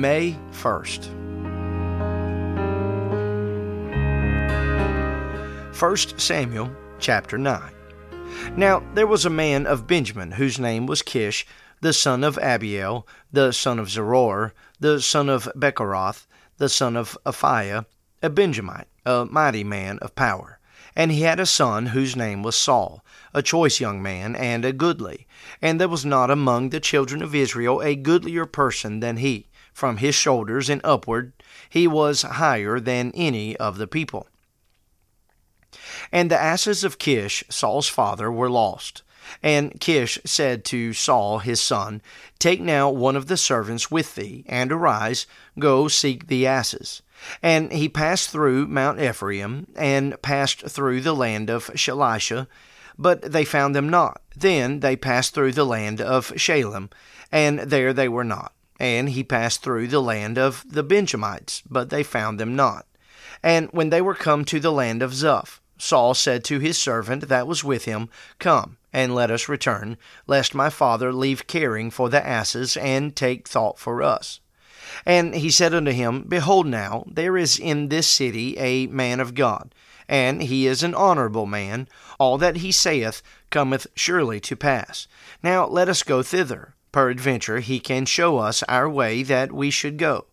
May 1st. 1 Samuel chapter 9. Now there was a man of Benjamin whose name was Kish, the son of Abiel, the son of Zeror, the son of Bechorath, the son of Aphiah, a Benjamite, a mighty man of power. And he had a son whose name was Saul, a choice young man, and a goodly. And there was not among the children of Israel a goodlier person than he. From his shoulders and upward he was higher than any of the people. And the asses of Kish, Saul's father, were lost. And Kish said to Saul his son, Take now one of the servants with thee, and arise, go seek the asses. And he passed through Mount Ephraim, and passed through the land of Shalisha, but they found them not. Then they passed through the land of Shalim, and there they were not. And he passed through the land of the Benjamites, but they found them not. And when they were come to the land of Zuph, Saul said to his servant that was with him, Come, and let us return, lest my father leave caring for the asses, and take thought for us. And he said unto him, Behold now, there is in this city a man of God, and he is an honorable man. All that he saith cometh surely to pass. Now let us go thither. Peradventure he can show us our way that we should go.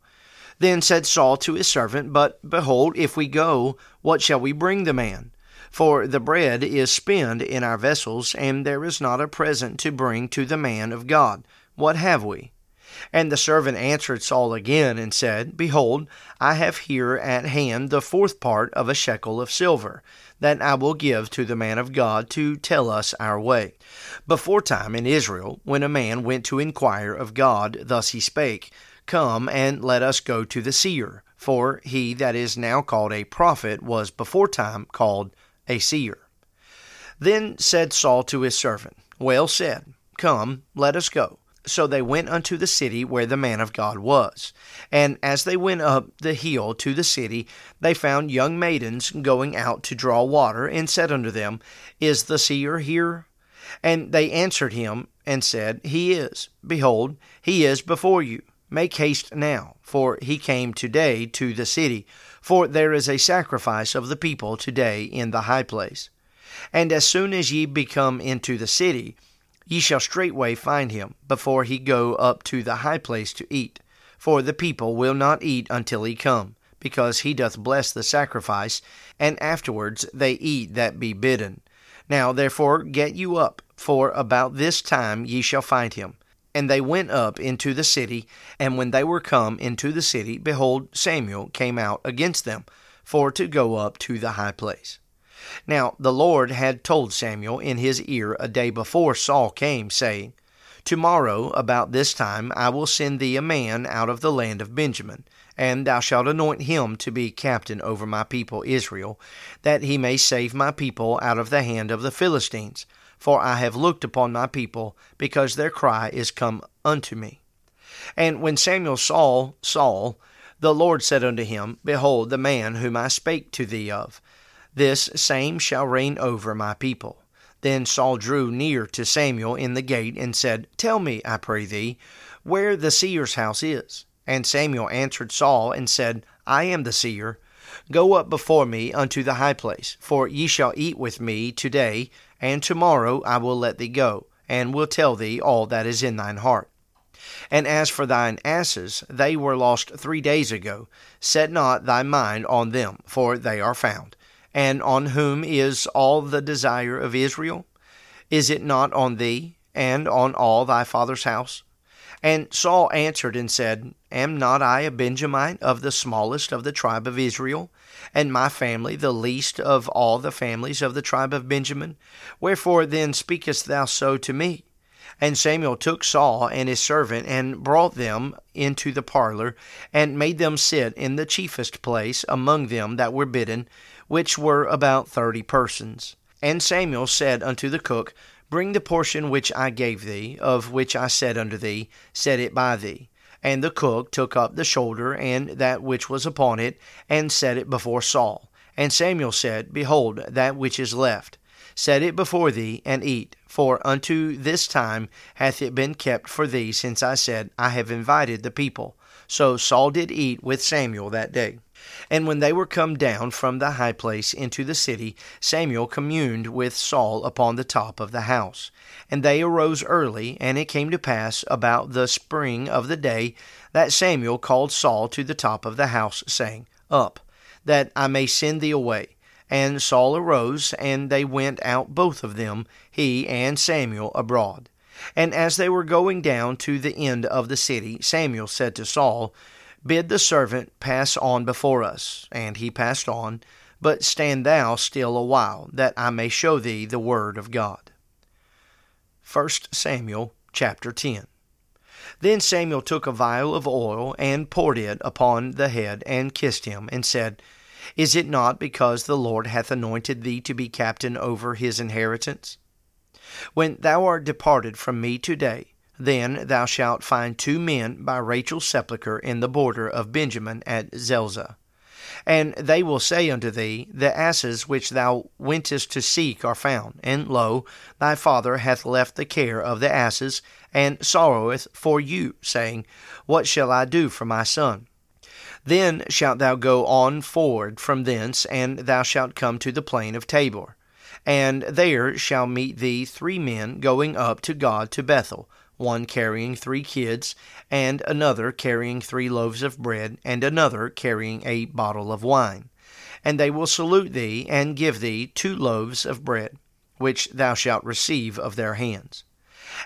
Then said Saul to his servant, But behold, if we go, what shall we bring the man? For the bread is spent in our vessels, and there is not a present to bring to the man of God. What have we? And the servant answered Saul again, and said, Behold, I have here at hand the fourth part of a shekel of silver, that I will give to the man of God to tell us our way. Before time in Israel, when a man went to inquire of God, thus he spake, Come and let us go to the seer. For he that is now called a prophet was before time called a seer. Then said Saul to his servant, Well said, come, let us go. So they went unto the city where the man of God was. And as they went up the hill to the city, they found young maidens going out to draw water, and said unto them, Is the seer here? And they answered him, and said, He is. Behold, he is before you. Make haste now, for he came today to the city for there is a sacrifice of the people today in the high place. And as soon as ye be come into the city, ye shall straightway find him, before he go up to the high place to eat. For the people will not eat until he come, because he doth bless the sacrifice, and afterwards they eat that be bidden. Now therefore get you up, for about this time ye shall find him. And they went up into the city, and when they were come into the city, behold, Samuel came out against them, for to go up to the high place. Now the Lord had told Samuel in his ear a day before Saul came, saying, Tomorrow about this time I will send thee a man out of the land of Benjamin, and thou shalt anoint him to be captain over my people Israel, that he may save my people out of the hand of the Philistines for I have looked upon my people, because their cry is come unto me. And when Samuel saw Saul, the Lord said unto him, Behold, the man whom I spake to thee of, this same shall reign over my people. Then Saul drew near to Samuel in the gate, and said, Tell me, I pray thee, where the seer's house is. And Samuel answered Saul, and said, I am the seer. Go up before me unto the high place, for ye shall eat with me today, and tomorrow I will let thee go, and will tell thee all that is in thine heart. And as for thine asses, they were lost three days ago. Set not thy mind on them, for they are found. And on whom is all the desire of Israel? Is it not on thee, and on all thy father's house? And Saul answered and said, Am not I a Benjamite of the smallest of the tribe of Israel, and my family the least of all the families of the tribe of Benjamin? Wherefore then speakest thou so to me? And Samuel took Saul and his servant, and brought them into the parlor, and made them sit in the chiefest place among them that were bidden, which were about thirty persons. And Samuel said unto the cook, Bring the portion which I gave thee, of which I said unto thee, Set it by thee. And the cook took up the shoulder and that which was upon it, and set it before Saul. And Samuel said, Behold, that which is left. Set it before thee, and eat. For unto this time hath it been kept for thee, since I said, I have invited the people. So Saul did eat with Samuel that day. And when they were come down from the high place into the city, Samuel communed with Saul upon the top of the house. And they arose early, and it came to pass about the spring of the day that Samuel called Saul to the top of the house, saying, Up, that I may send thee away. And Saul arose, and they went out both of them, he and Samuel, abroad. And as they were going down to the end of the city, Samuel said to Saul, Bid the servant pass on before us. And he passed on, but stand thou still a while, that I may show thee the word of God. 1 Samuel chapter 10. Then Samuel took a vial of oil and poured it upon the head and kissed him, and said, Is it not because the Lord hath anointed thee to be captain over his inheritance? When thou art departed from me today, then thou shalt find two men by Rachel's sepulchre in the border of Benjamin at Zelzah. And they will say unto thee, The asses which thou wentest to seek are found, and lo, thy father hath left the care of the asses, and sorroweth for you, saying, What shall I do for my son? Then shalt thou go on forward from thence, and thou shalt come to the plain of Tabor. And there shall meet thee three men going up to God to Bethel one carrying three kids, and another carrying three loaves of bread, and another carrying a bottle of wine. And they will salute thee, and give thee two loaves of bread, which thou shalt receive of their hands.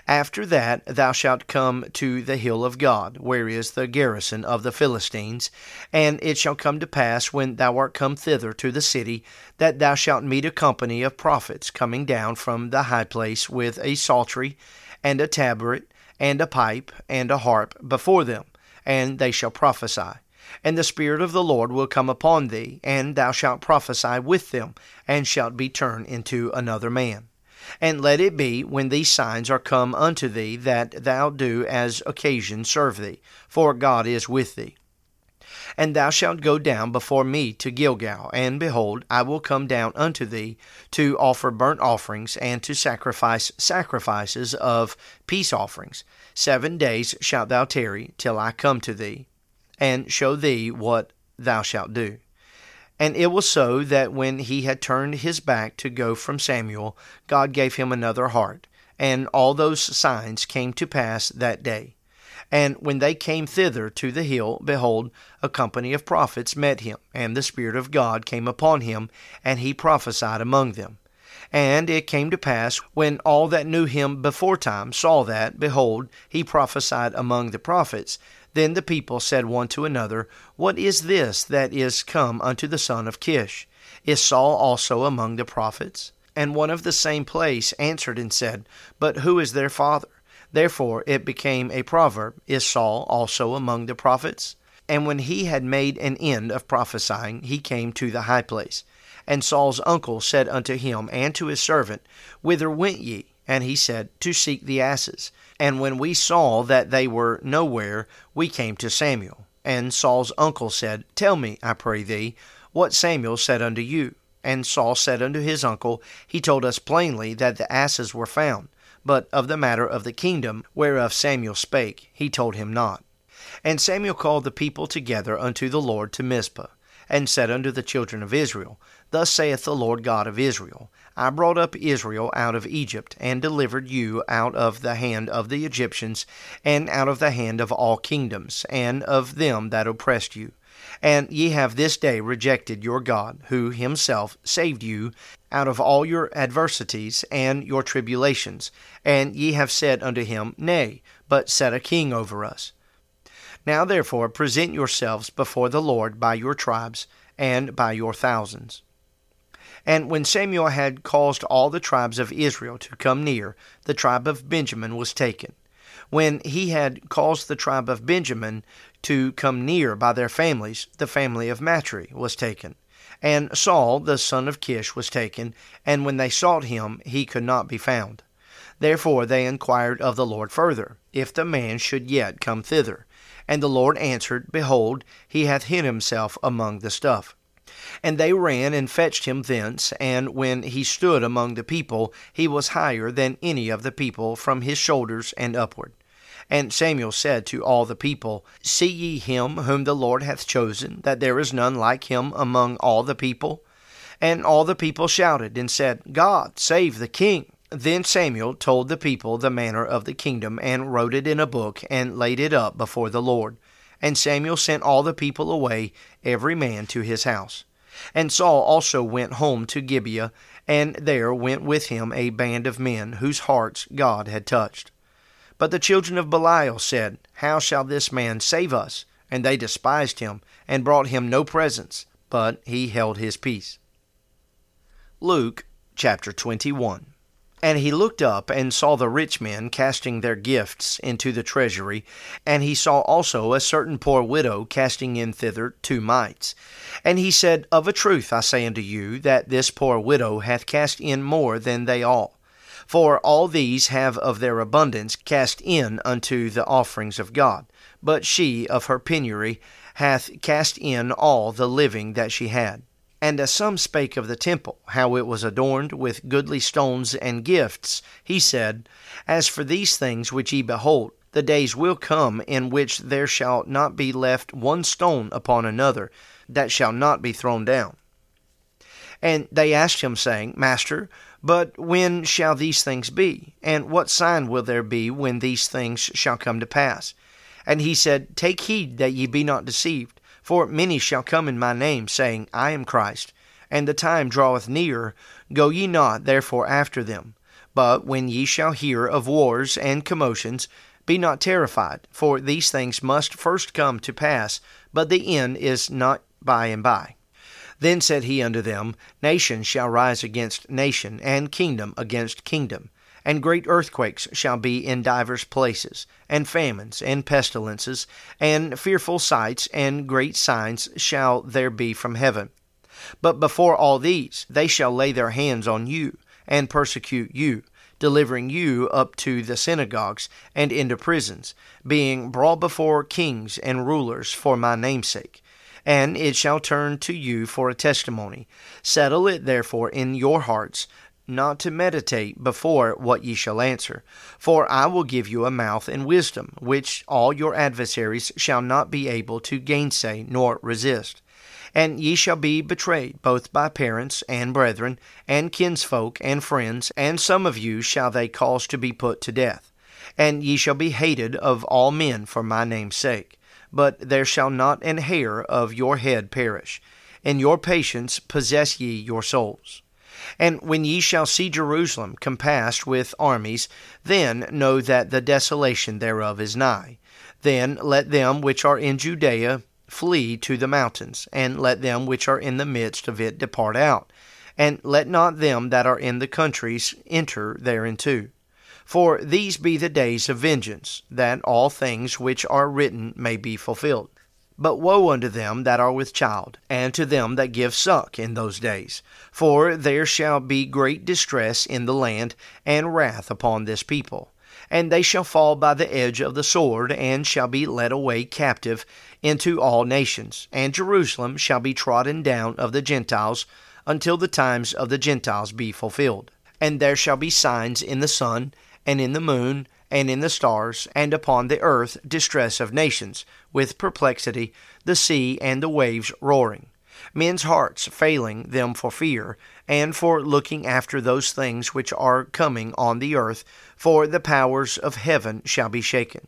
After that thou shalt come to the hill of God, where is the garrison of the Philistines. And it shall come to pass, when thou art come thither to the city, that thou shalt meet a company of prophets coming down from the high place with a psaltery and a tabret, and a pipe, and a harp before them, and they shall prophesy. And the Spirit of the Lord will come upon thee, and thou shalt prophesy with them, and shalt be turned into another man. And let it be, when these signs are come unto thee, that thou do as occasion serve thee, for God is with thee. And thou shalt go down before me to Gilgal, and behold, I will come down unto thee to offer burnt offerings and to sacrifice sacrifices of peace offerings. Seven days shalt thou tarry till I come to thee, and show thee what thou shalt do. And it was so that when he had turned his back to go from Samuel, God gave him another heart, and all those signs came to pass that day. And when they came thither to the hill, behold, a company of prophets met him, and the Spirit of God came upon him, and he prophesied among them. And it came to pass, when all that knew him beforetime saw that, behold, he prophesied among the prophets, then the people said one to another, What is this that is come unto the son of Kish? Is Saul also among the prophets? And one of the same place answered and said, But who is their father? Therefore it became a proverb Is Saul also among the prophets? And when he had made an end of prophesying, he came to the high place. And Saul's uncle said unto him and to his servant, Whither went ye? And he said, To seek the asses. And when we saw that they were nowhere, we came to Samuel. And Saul's uncle said, Tell me, I pray thee, what Samuel said unto you. And Saul said unto his uncle, He told us plainly that the asses were found but of the matter of the kingdom whereof Samuel spake, he told him not. And Samuel called the people together unto the Lord to Mizpah, and said unto the children of Israel, Thus saith the Lord God of Israel, I brought up Israel out of Egypt, and delivered you out of the hand of the Egyptians, and out of the hand of all kingdoms, and of them that oppressed you. And ye have this day rejected your God, who himself saved you out of all your adversities and your tribulations. And ye have said unto him, Nay, but set a king over us. Now therefore present yourselves before the Lord by your tribes and by your thousands. And when Samuel had caused all the tribes of Israel to come near, the tribe of Benjamin was taken. When he had caused the tribe of Benjamin to come near by their families, the family of Matri was taken. And Saul, the son of Kish, was taken, and when they sought him, he could not be found. Therefore they inquired of the Lord further, if the man should yet come thither. And the Lord answered, Behold, he hath hid himself among the stuff. And they ran and fetched him thence, and when he stood among the people, he was higher than any of the people from his shoulders and upward. And Samuel said to all the people, See ye him whom the Lord hath chosen, that there is none like him among all the people? And all the people shouted and said, God, save the king. Then Samuel told the people the manner of the kingdom, and wrote it in a book, and laid it up before the Lord. And Samuel sent all the people away, every man to his house. And Saul also went home to Gibeah, and there went with him a band of men whose hearts God had touched. But the children of Belial said, How shall this man save us? And they despised him, and brought him no presents, but he held his peace. Luke chapter 21. And he looked up and saw the rich men casting their gifts into the treasury, and he saw also a certain poor widow casting in thither two mites. And he said, Of a truth I say unto you, that this poor widow hath cast in more than they all. For all these have of their abundance cast in unto the offerings of God, but she of her penury hath cast in all the living that she had. And as some spake of the temple, how it was adorned with goodly stones and gifts, he said, As for these things which ye behold, the days will come in which there shall not be left one stone upon another that shall not be thrown down. And they asked him, saying, Master, but when shall these things be? And what sign will there be when these things shall come to pass? And he said, Take heed that ye be not deceived. For many shall come in my name, saying, I am Christ, and the time draweth near. Go ye not therefore after them. But when ye shall hear of wars and commotions, be not terrified, for these things must first come to pass, but the end is not by and by. Then said he unto them, Nation shall rise against nation, and kingdom against kingdom and great earthquakes shall be in divers places, and famines, and pestilences, and fearful sights, and great signs shall there be from heaven. But before all these, they shall lay their hands on you, and persecute you, delivering you up to the synagogues and into prisons, being brought before kings and rulers for my name's sake. And it shall turn to you for a testimony. Settle it therefore in your hearts not to meditate before what ye shall answer. For I will give you a mouth and wisdom, which all your adversaries shall not be able to gainsay nor resist. And ye shall be betrayed both by parents and brethren, and kinsfolk and friends, and some of you shall they cause to be put to death. And ye shall be hated of all men for my name's sake. But there shall not an hair of your head perish. In your patience possess ye your souls. And when ye shall see Jerusalem compassed with armies, then know that the desolation thereof is nigh. Then let them which are in Judea flee to the mountains, and let them which are in the midst of it depart out, and let not them that are in the countries enter thereinto. For these be the days of vengeance, that all things which are written may be fulfilled. But woe unto them that are with child, and to them that give suck in those days. For there shall be great distress in the land, and wrath upon this people. And they shall fall by the edge of the sword, and shall be led away captive into all nations. And Jerusalem shall be trodden down of the Gentiles, until the times of the Gentiles be fulfilled. And there shall be signs in the sun, and in the moon, and in the stars, and upon the earth distress of nations, with perplexity, the sea and the waves roaring, men's hearts failing them for fear, and for looking after those things which are coming on the earth, for the powers of heaven shall be shaken.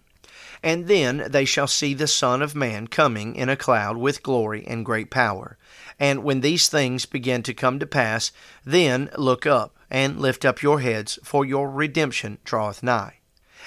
And then they shall see the Son of Man coming in a cloud with glory and great power. And when these things begin to come to pass, then look up, and lift up your heads, for your redemption draweth nigh.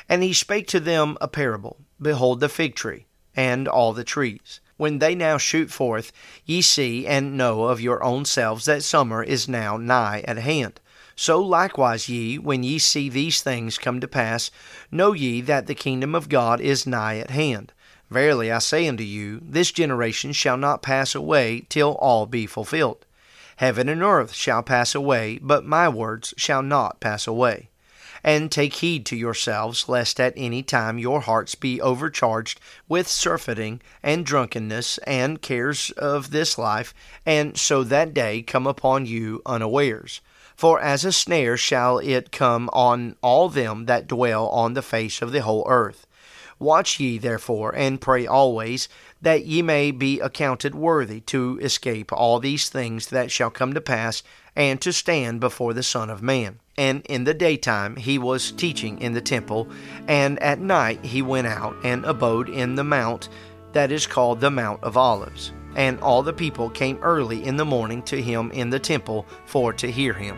And he spake to them a parable Behold the fig tree, and all the trees. When they now shoot forth, ye see and know of your own selves that summer is now nigh at hand. So likewise ye, when ye see these things come to pass, know ye that the kingdom of God is nigh at hand. Verily I say unto you, this generation shall not pass away till all be fulfilled. Heaven and earth shall pass away, but my words shall not pass away. And take heed to yourselves, lest at any time your hearts be overcharged with surfeiting and drunkenness and cares of this life, and so that day come upon you unawares. For as a snare shall it come on all them that dwell on the face of the whole earth. Watch ye therefore, and pray always, that ye may be accounted worthy to escape all these things that shall come to pass, and to stand before the Son of Man. And in the daytime he was teaching in the temple, and at night he went out and abode in the mount that is called the Mount of Olives. And all the people came early in the morning to him in the temple for to hear him.